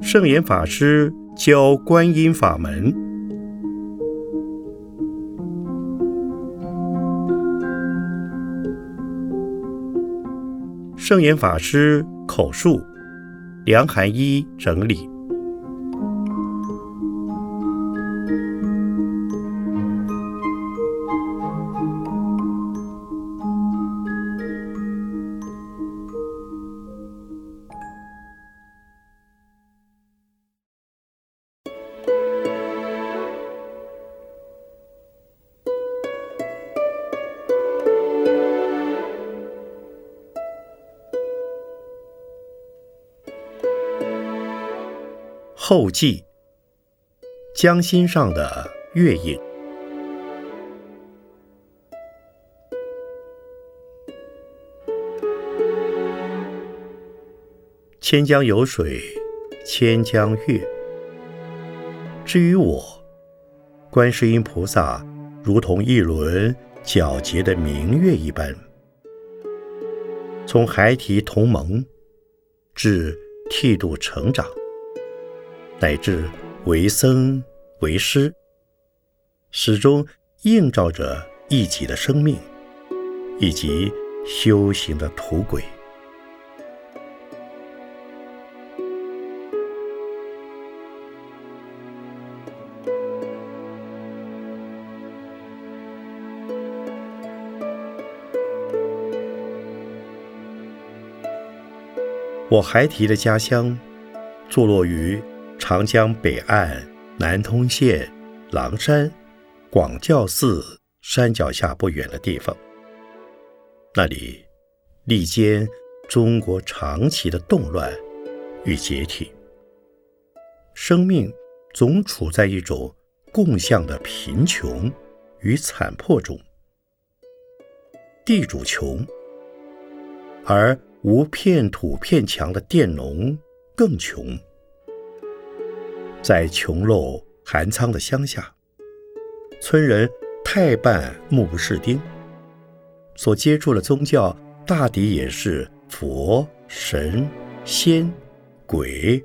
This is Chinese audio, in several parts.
圣严法师教观音法门。圣严法师口述，梁寒一整理。后记：江心上的月影。千江有水千江月。至于我，观世音菩萨如同一轮皎洁的明月一般，从孩提同盟至剃度成长。乃至为僧为师，始终映照着一己的生命，以及修行的途轨。我孩提的家乡，坐落于。长江北岸南通县狼山广教寺山脚下不远的地方，那里历经中国长期的动乱与解体，生命总处在一种共向的贫穷与残破中。地主穷，而无片土片墙的佃农更穷。在穷陋寒苍的乡下，村人太半目不识丁，所接触的宗教大抵也是佛、神、仙、鬼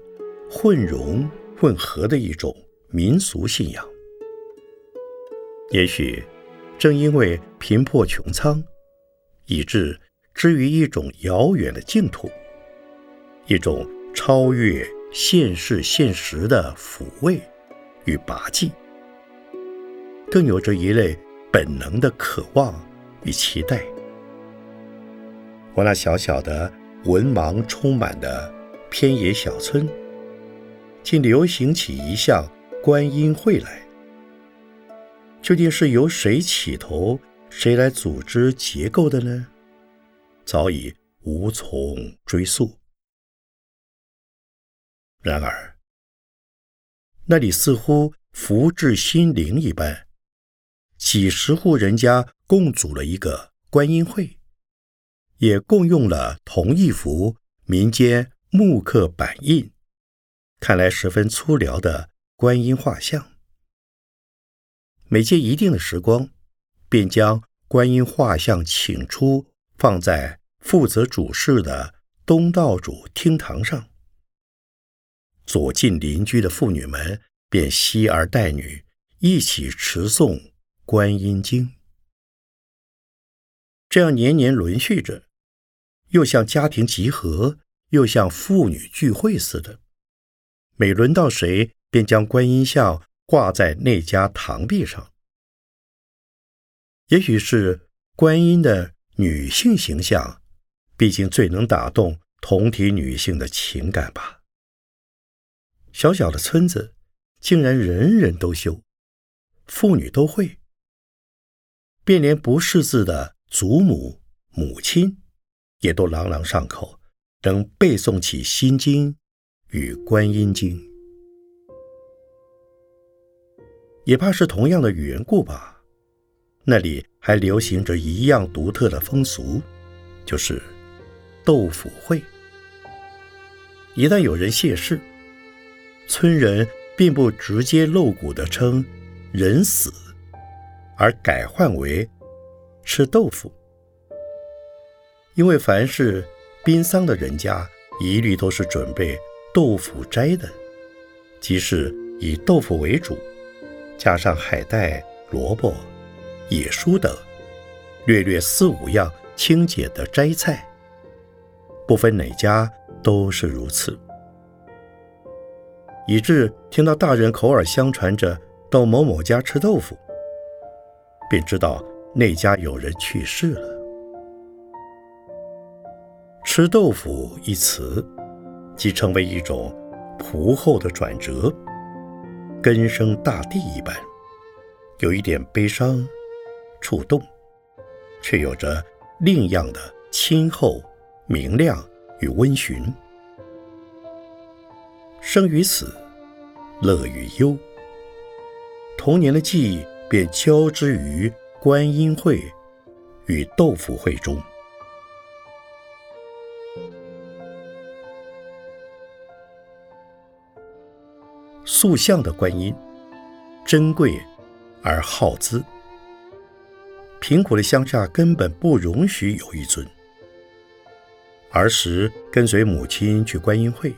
混融混合的一种民俗信仰。也许正因为贫破穷苍，以致之于一种遥远的净土，一种超越。现世现实的抚慰与拔济，更有着一类本能的渴望与期待。我那小小的文盲充满的偏野小村，竟流行起一项观音会来。究竟是由谁起头，谁来组织结构的呢？早已无从追溯。然而，那里似乎福至心灵一般，几十户人家共组了一个观音会，也共用了同一幅民间木刻板印，看来十分粗辽的观音画像。每届一定的时光，便将观音画像请出，放在负责主事的东道主厅堂上。左近邻居的妇女们便携儿带女一起持诵《观音经》，这样年年轮续着，又像家庭集合，又像妇女聚会似的。每轮到谁，便将观音像挂在那家堂壁上。也许是观音的女性形象，毕竟最能打动同体女性的情感吧。小小的村子，竟然人人都修，妇女都会，便连不识字的祖母、母亲，也都朗朗上口，能背诵起《心经》与《观音经》。也怕是同样的缘故吧，那里还流行着一样独特的风俗，就是豆腐会。一旦有人谢世，村人并不直接露骨地称“人死”，而改换为“吃豆腐”。因为凡是殡丧的人家，一律都是准备豆腐斋的，即是以豆腐为主，加上海带、萝卜、野蔬等，略略四五样清简的斋菜，不分哪家都是如此。以致听到大人口耳相传着到某某家吃豆腐，便知道那家有人去世了。吃豆腐一词，即成为一种朴厚的转折，根生大地一般，有一点悲伤、触动，却有着另样的亲厚、明亮与温驯。生于死，乐与忧，童年的记忆便交织于观音会与豆腐会中。塑像的观音，珍贵而好资。贫苦的乡下根本不容许有一尊。儿时跟随母亲去观音会，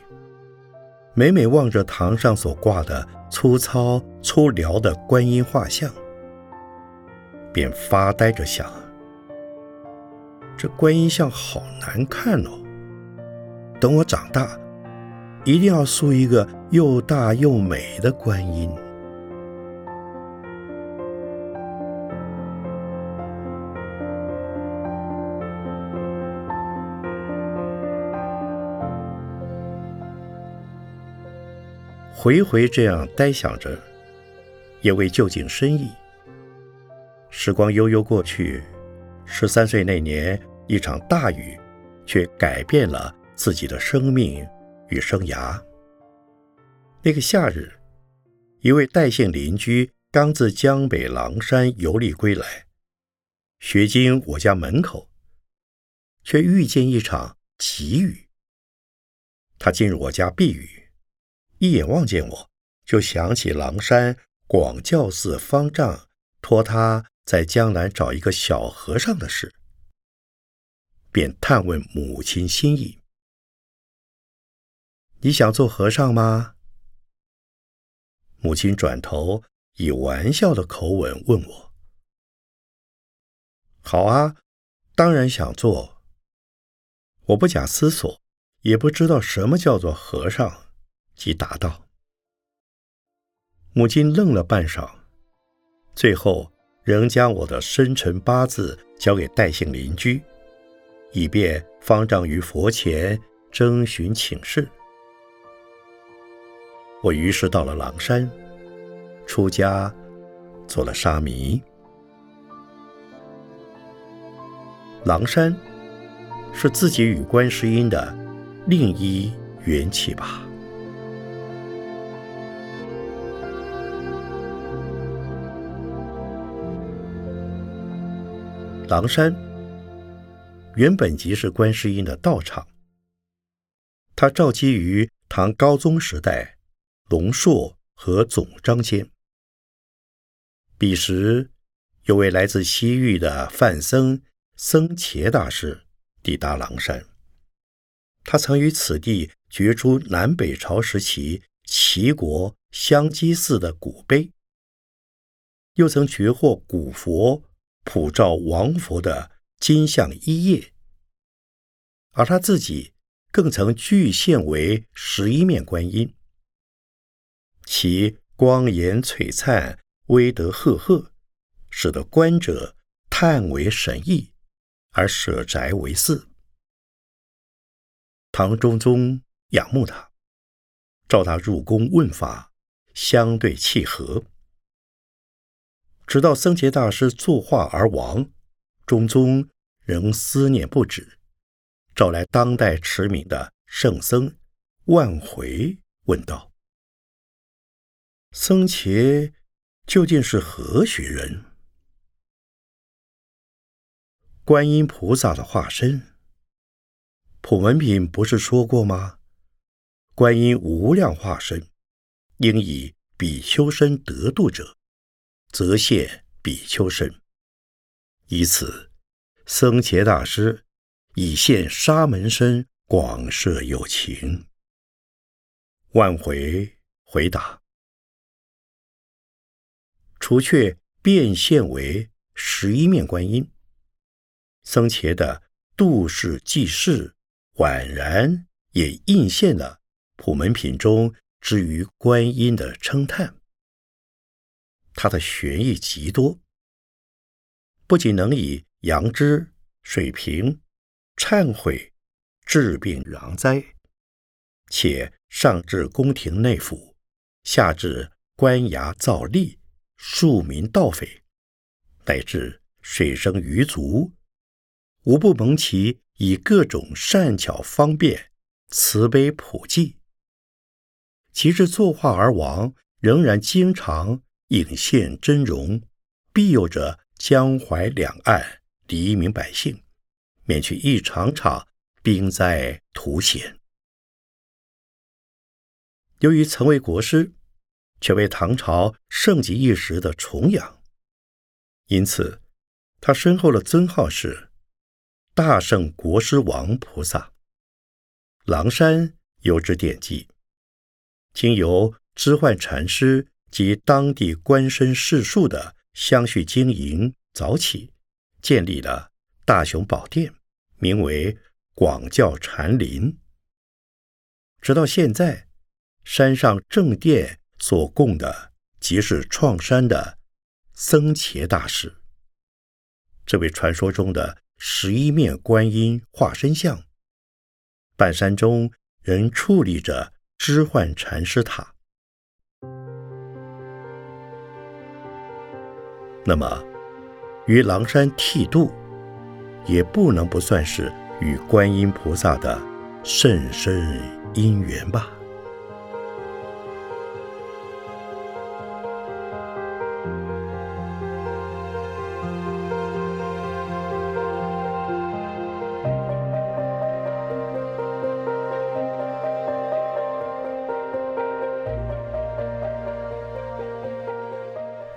每每望着堂上所挂的粗糙粗辽的观音画像，便发呆着想：这观音像好难看哦。等我长大。一定要塑一个又大又美的观音。回回这样呆想着，也未究竟深意。时光悠悠过去，十三岁那年，一场大雨，却改变了自己的生命。与生涯。那个夏日，一位戴姓邻居刚自江北狼山游历归来，学经我家门口，却遇见一场急雨。他进入我家避雨，一眼望见我，就想起狼山广教寺方丈托他在江南找一个小和尚的事，便探问母亲心意。你想做和尚吗？母亲转头以玩笑的口吻问我：“好啊，当然想做。”我不假思索，也不知道什么叫做和尚，即答道。母亲愣了半晌，最后仍将我的生辰八字交给戴姓邻居，以便方丈于佛前征询请示。我于是到了狼山，出家做了沙弥。狼山是自己与观世音的另一缘起吧。狼山原本即是观世音的道场，它肇基于唐高宗时代。龙朔和总章间。彼时，有位来自西域的范僧僧伽大师抵达狼山。他曾于此地掘出南北朝时期齐国香积寺的古碑，又曾掘获古佛普照王佛的金像一叶，而他自己更曾具现为十一面观音。其光颜璀璨，威德赫赫，使得观者叹为神异，而舍宅为寺。唐中宗仰慕他，召他入宫问法，相对契合。直到僧伽大师作画而亡，中宗仍思念不止，召来当代驰名的圣僧万回，问道。僧伽究竟是何许人？观音菩萨的化身。普文品不是说过吗？观音无量化身，应以比丘身得度者，则现比丘身。以此，僧伽大师以现沙门身，广设有情。万回回答，除却变现为十一面观音，僧伽的度世济世，宛然也应现了普门品中之于观音的称叹。它的玄义极多，不仅能以阳之水平忏悔治病攘灾，且上至宫廷内府，下至官衙造吏、庶民盗匪，乃至水生鱼族，无不蒙其以各种善巧方便、慈悲普济。其至作化而亡，仍然经常隐现真容，庇佑着江淮两岸黎民百姓。免去一场场兵灾图险。由于曾为国师，却为唐朝盛极一时的重阳，因此他身后的尊号是大圣国师王菩萨。狼山有之典籍，经由知幻禅师及当地官绅士庶的相续经营早起，建立了大雄宝殿。名为广教禅林，直到现在，山上正殿所供的即是创山的僧伽大师。这位传说中的十一面观音化身像，半山中仍矗立着知幻禅师塔。那么，于狼山剃度。也不能不算是与观音菩萨的甚深因缘吧。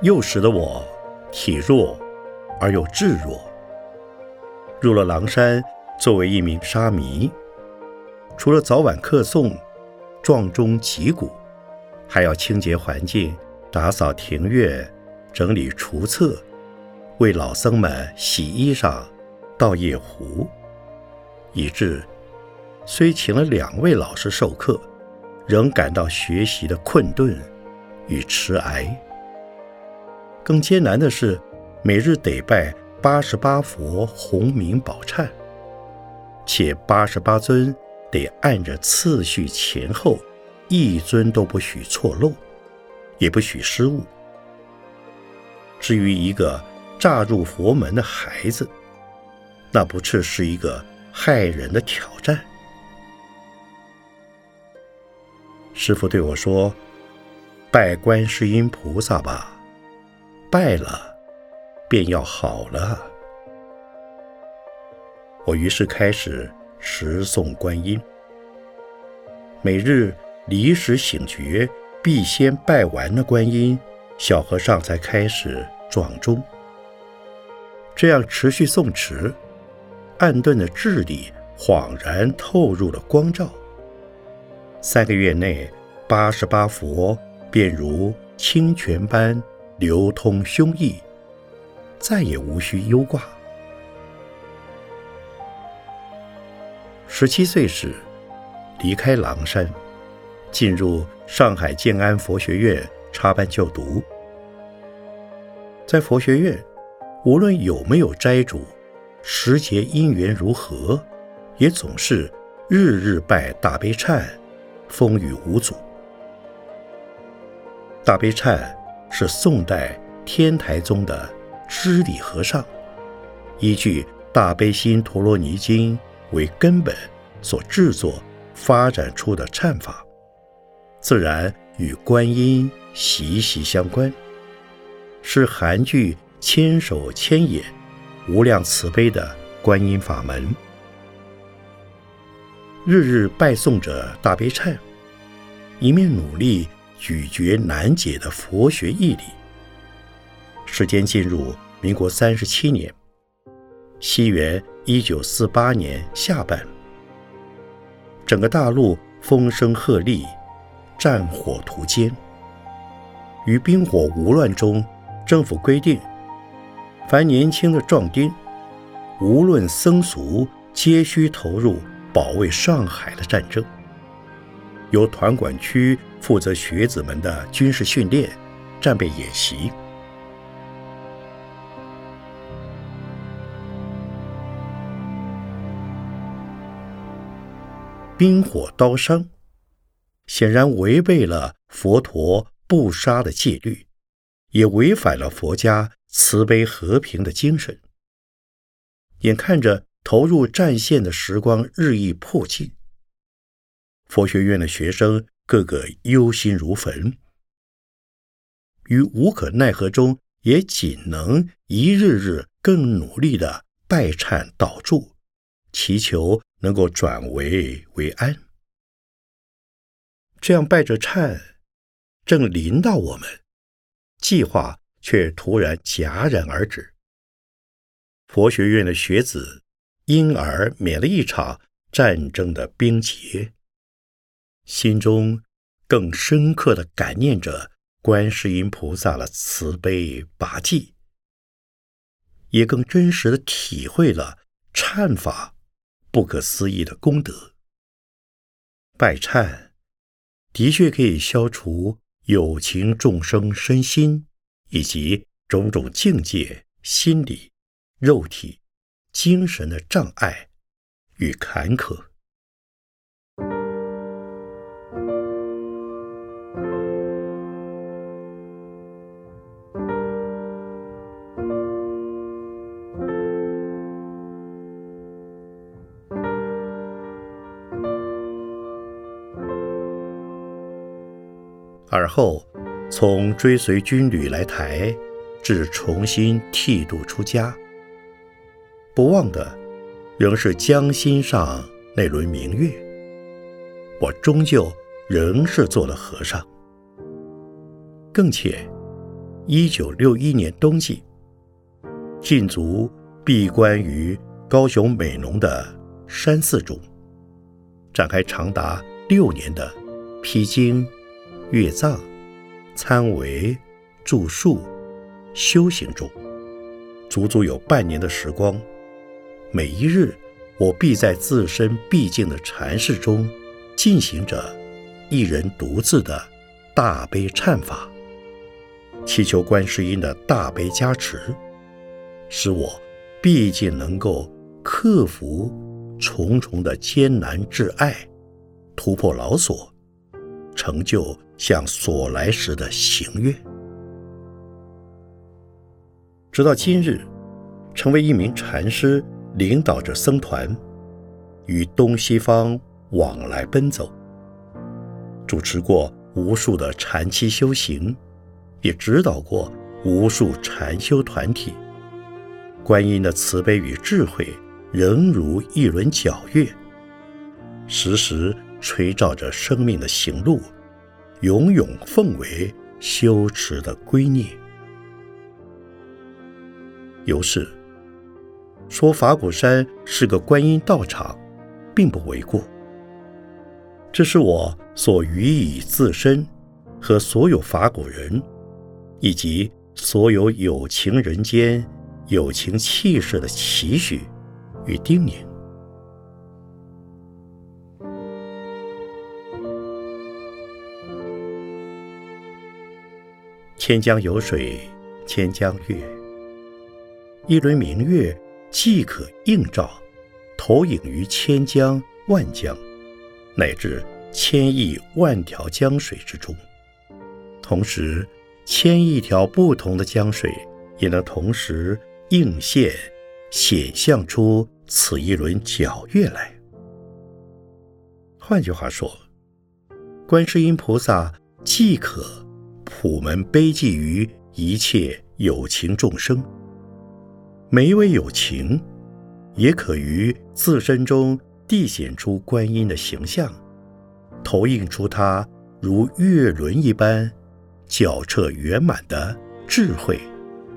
幼时的我，体弱而又智弱。入了狼山，作为一名沙弥，除了早晚客诵、撞钟击鼓，还要清洁环境、打扫庭院、整理厨厕，为老僧们洗衣裳、倒夜壶，以致虽请了两位老师授课，仍感到学习的困顿与迟挨。更艰难的是，每日得拜。八十八佛洪名宝忏，且八十八尊得按着次序前后，一尊都不许错漏，也不许失误。至于一个乍入佛门的孩子，那不啻是一个害人的挑战。师父对我说：“拜观世音菩萨吧，拜了。”便要好了。我于是开始持诵观音，每日离时醒觉，必先拜完了观音，小和尚才开始撞钟。这样持续诵持，暗顿的智力恍然透入了光照。三个月内，八十八佛便如清泉般流通胸臆。再也无需忧挂。十七岁时，离开狼山，进入上海建安佛学院插班就读。在佛学院，无论有没有斋主，时节因缘如何，也总是日日拜大悲忏，风雨无阻。大悲忏是宋代天台宗的。知礼和尚依据《大悲心陀罗尼经》为根本所制作、发展出的忏法，自然与观音息息相关，是韩剧千手千眼、无量慈悲的观音法门。日日拜诵着大悲忏，一面努力咀嚼难解的佛学义理。时间进入民国三十七年，西元一九四八年下半，整个大陆风声鹤唳，战火涂间。于兵火无乱中，政府规定，凡年轻的壮丁，无论僧俗，皆需投入保卫上海的战争。由团管区负责学子们的军事训练、战备演习。冰火刀伤，显然违背了佛陀不杀的戒律，也违反了佛家慈悲和平的精神。眼看着投入战线的时光日益迫近，佛学院的学生个个忧心如焚，于无可奈何中，也仅能一日日更努力的拜忏祷祝，祈求。能够转危为安，这样拜着忏，正临到我们，计划却突然戛然而止。佛学院的学子因而免了一场战争的兵劫，心中更深刻的感念着观世音菩萨的慈悲拔济，也更真实的体会了忏法。不可思议的功德，拜忏的确可以消除有情众生身心以及种种境界、心理、肉体、精神的障碍与坎坷。后，从追随军旅来台，至重新剃度出家，不忘的仍是江心上那轮明月。我终究仍是做了和尚。更且，一九六一年冬季，禁足闭关于高雄美浓的山寺中，展开长达六年的披经。乐藏、参为、著述、修行中，足足有半年的时光。每一日，我必在自身毕竟的禅室中，进行着一人独自的大悲忏法，祈求观世音的大悲加持，使我毕竟能够克服重重的艰难挚爱，突破牢锁，成就。向所来时的行愿，直到今日，成为一名禅师，领导着僧团，与东西方往来奔走，主持过无数的禅期修行，也指导过无数禅修团体。观音的慈悲与智慧，仍如一轮皎月，时时垂照着生命的行路。永永奉为修持的圭臬。由是说法鼓山是个观音道场，并不为过。这是我所予以自身和所有法鼓人，以及所有有情人间有情气势的期许与叮咛。千江有水千江月，一轮明月即可映照，投影于千江万江，乃至千亿万条江水之中。同时，千亿条不同的江水也能同时映现、显象出此一轮皎月来。换句话说，观世音菩萨既可。普门悲济于一切有情众生，每一位有情，也可于自身中递显出观音的形象，投映出他如月轮一般皎彻圆满的智慧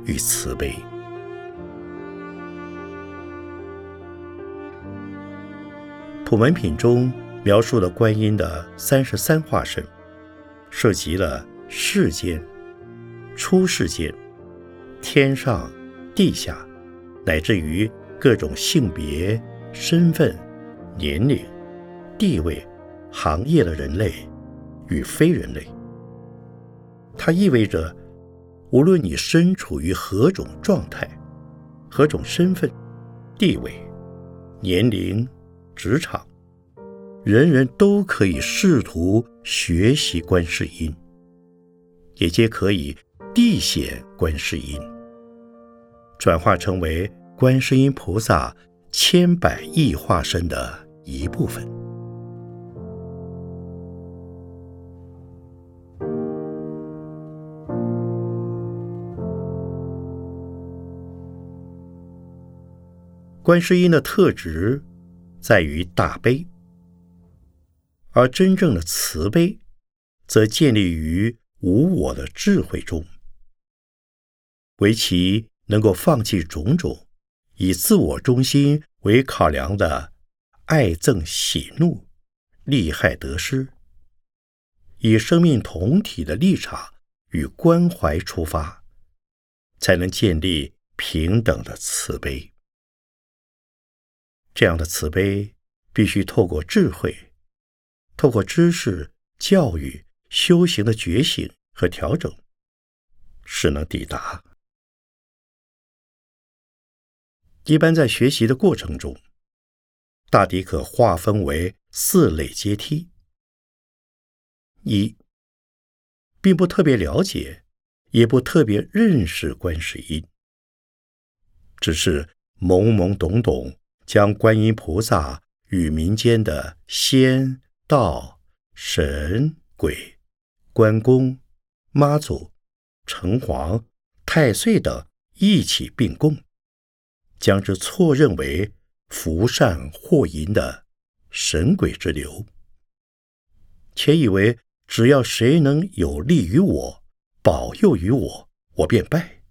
与慈悲。普门品中描述了观音的三十三化身，涉及了世间、出世间、天上、地下，乃至于各种性别、身份、年龄、地位、行业的人类与非人类。它意味着，无论你身处于何种状态、何种身份、地位、年龄、职场，人人都可以试图学习观世音，也皆可以谛显观世音，转化成为观世音菩萨千百亿化身的一部分。观世音的特质在于大悲，而真正的慈悲则建立于无我的智慧中。唯其能够放弃种种以自我中心为考量的爱憎喜怒、利害得失，以生命同体的立场与关怀出发，才能建立平等的慈悲。这样的慈悲必须透过智慧、透过知识、教育、修行的觉醒和调整，是能抵达。一般在学习的过程中，大抵可划分为四类阶梯：一，并不特别了解，也不特别认识观世音，只是懵懵懂懂。将观音菩萨与民间的仙、道、神、鬼、关公、妈祖、城隍、太岁等一起并供，将之错认为福善祸淫的神鬼之流，且以为只要谁能有利于我、保佑于我，我便拜，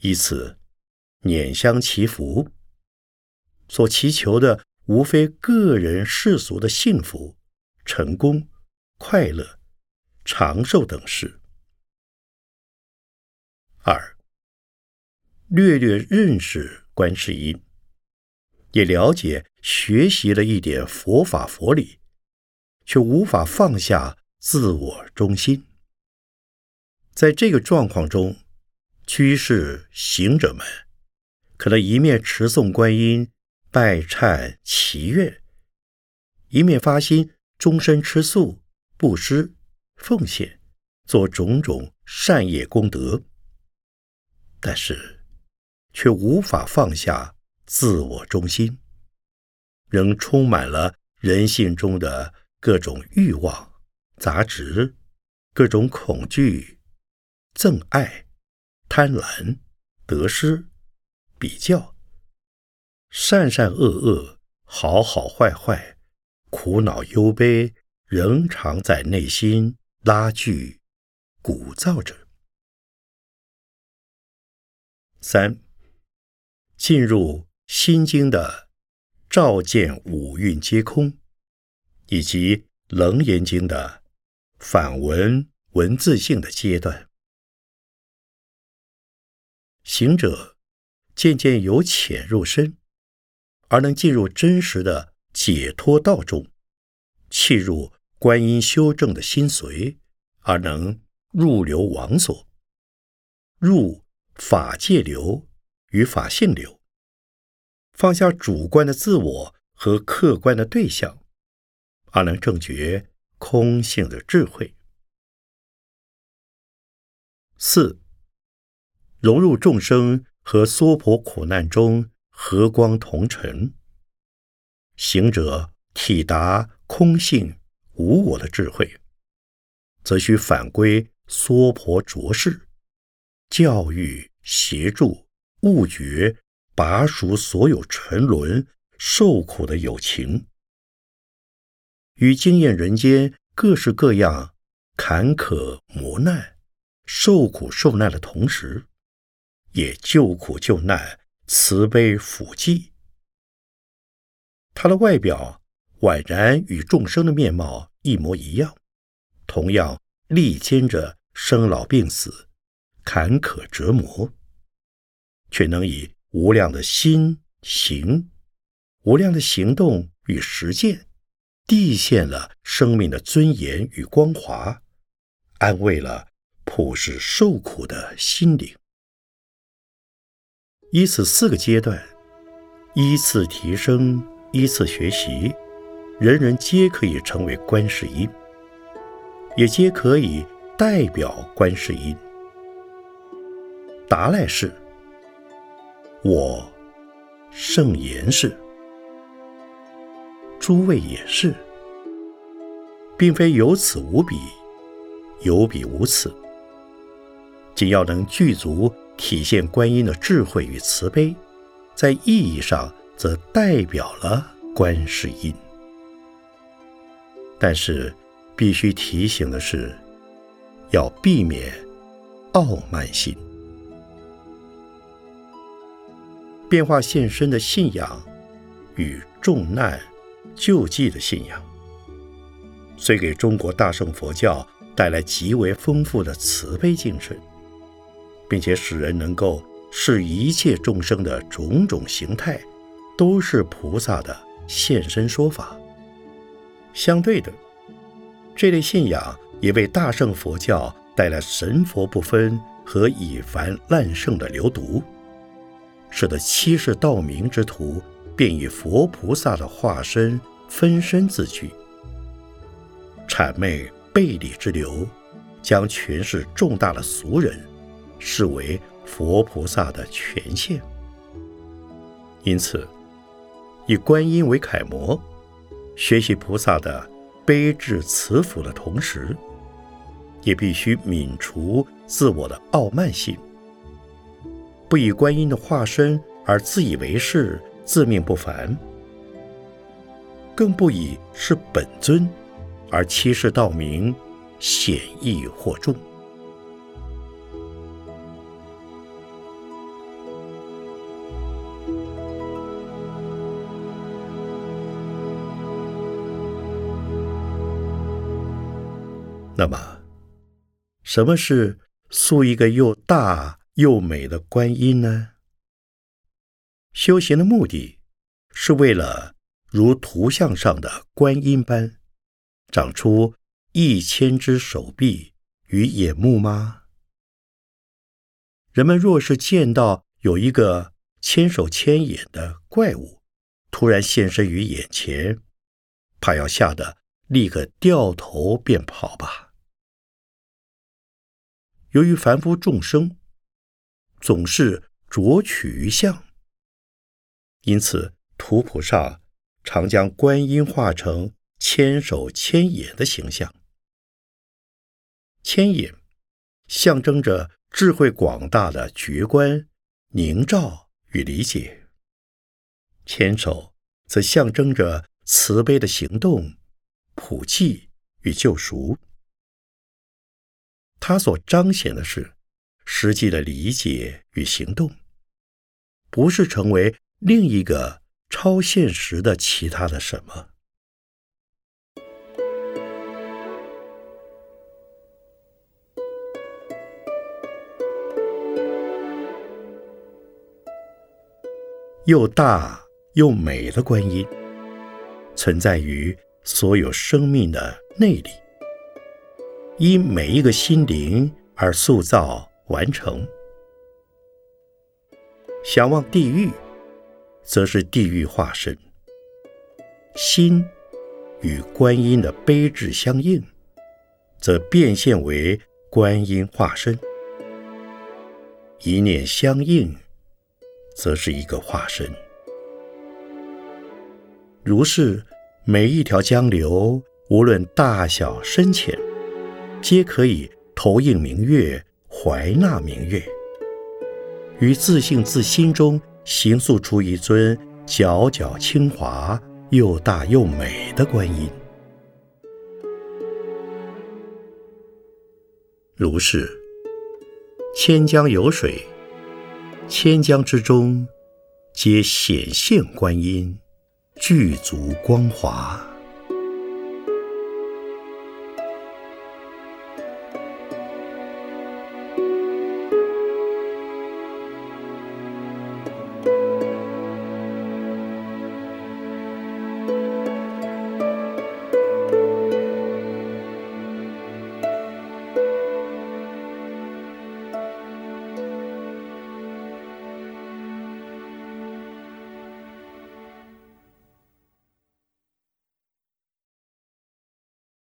以此。拈香祈福，所祈求的无非个人世俗的幸福、成功、快乐、长寿等事。二，略略认识观世音，也了解学习了一点佛法佛理，却无法放下自我中心。在这个状况中，居士行者们。可能一面持诵观音、拜忏祈愿，一面发心终身吃素、布施、奉献，做种种善业功德，但是却无法放下自我中心，仍充满了人性中的各种欲望、杂质、各种恐惧、憎爱、贪婪、得失。比较，善善恶恶，好好坏坏，苦恼忧悲，仍常在内心拉锯、鼓噪着。三，进入心经的照见五蕴皆空，以及楞严经的反文文字性的阶段，行者。渐渐由浅入深，而能进入真实的解脱道中，契入观音修正的心髓，而能入流王所，入法界流与法性流，放下主观的自我和客观的对象，而能正觉空性的智慧。四，融入众生。和娑婆苦难中和光同尘，行者体达空性无我的智慧，则需返归娑婆浊世，教育协助悟觉拔除所有沉沦受苦的友情，与经验人间各式各样坎坷磨难、受苦受难的同时。也救苦救难，慈悲抚济。他的外表宛然与众生的面貌一模一样，同样历经着生老病死、坎坷折磨，却能以无量的心行、无量的行动与实践，兑现了生命的尊严与光华，安慰了普世受苦的心灵。依此四个阶段，依次提升。依次学习，人人皆可以成为观世音，也皆可以代表观世音。达赖是，我圣言是，诸位也是，并非有此无彼，有彼无此。仅要能具足体现观音的智慧与慈悲，在意义上。则代表了观世音，但是必须提醒的是，要避免傲慢心。变化现身的信仰与重难救济的信仰，虽给中国大乘佛教带来极为丰富的慈悲精神，并且使人能够视一切众生的种种形态。都是菩萨的现身说法。相对的，这类信仰也为大乘佛教带来神佛不分和以凡滥圣的流毒，使得欺世盗名之徒便以佛菩萨的化身分身自居，谄媚背礼之流，将权势重大的俗人视为佛菩萨的权限。因此。以观音为楷模，学习菩萨的悲智慈福的同时，也必须泯除自我的傲慢性，不以观音的化身而自以为是、自命不凡，更不以是本尊而欺世盗名、显义惑众。那么，什么是塑一个又大又美的观音呢？修行的目的是为了如图像上的观音般，长出一千只手臂与眼目吗？人们若是见到有一个千手千眼的怪物突然现身于眼前，怕要吓得立刻掉头便跑吧。由于凡夫众生总是着取于相，因此图谱上常将观音画成千手千眼的形象。千眼象征着智慧广大的觉观、凝照与理解；千手则象征着慈悲的行动、普济与救赎。它所彰显的是实际的理解与行动，不是成为另一个超现实的其他的什么。又大又美的观音，存在于所有生命的内里。因每一个心灵而塑造完成。想望地狱，则是地狱化身；心与观音的悲智相应，则变现为观音化身；一念相应，则是一个化身。如是，每一条江流，无论大小深浅。皆可以投影明月，怀纳明月，于自性自心中形塑出一尊皎皎清华、又大又美的观音。如是，千江有水，千江之中，皆显现观音，具足光华。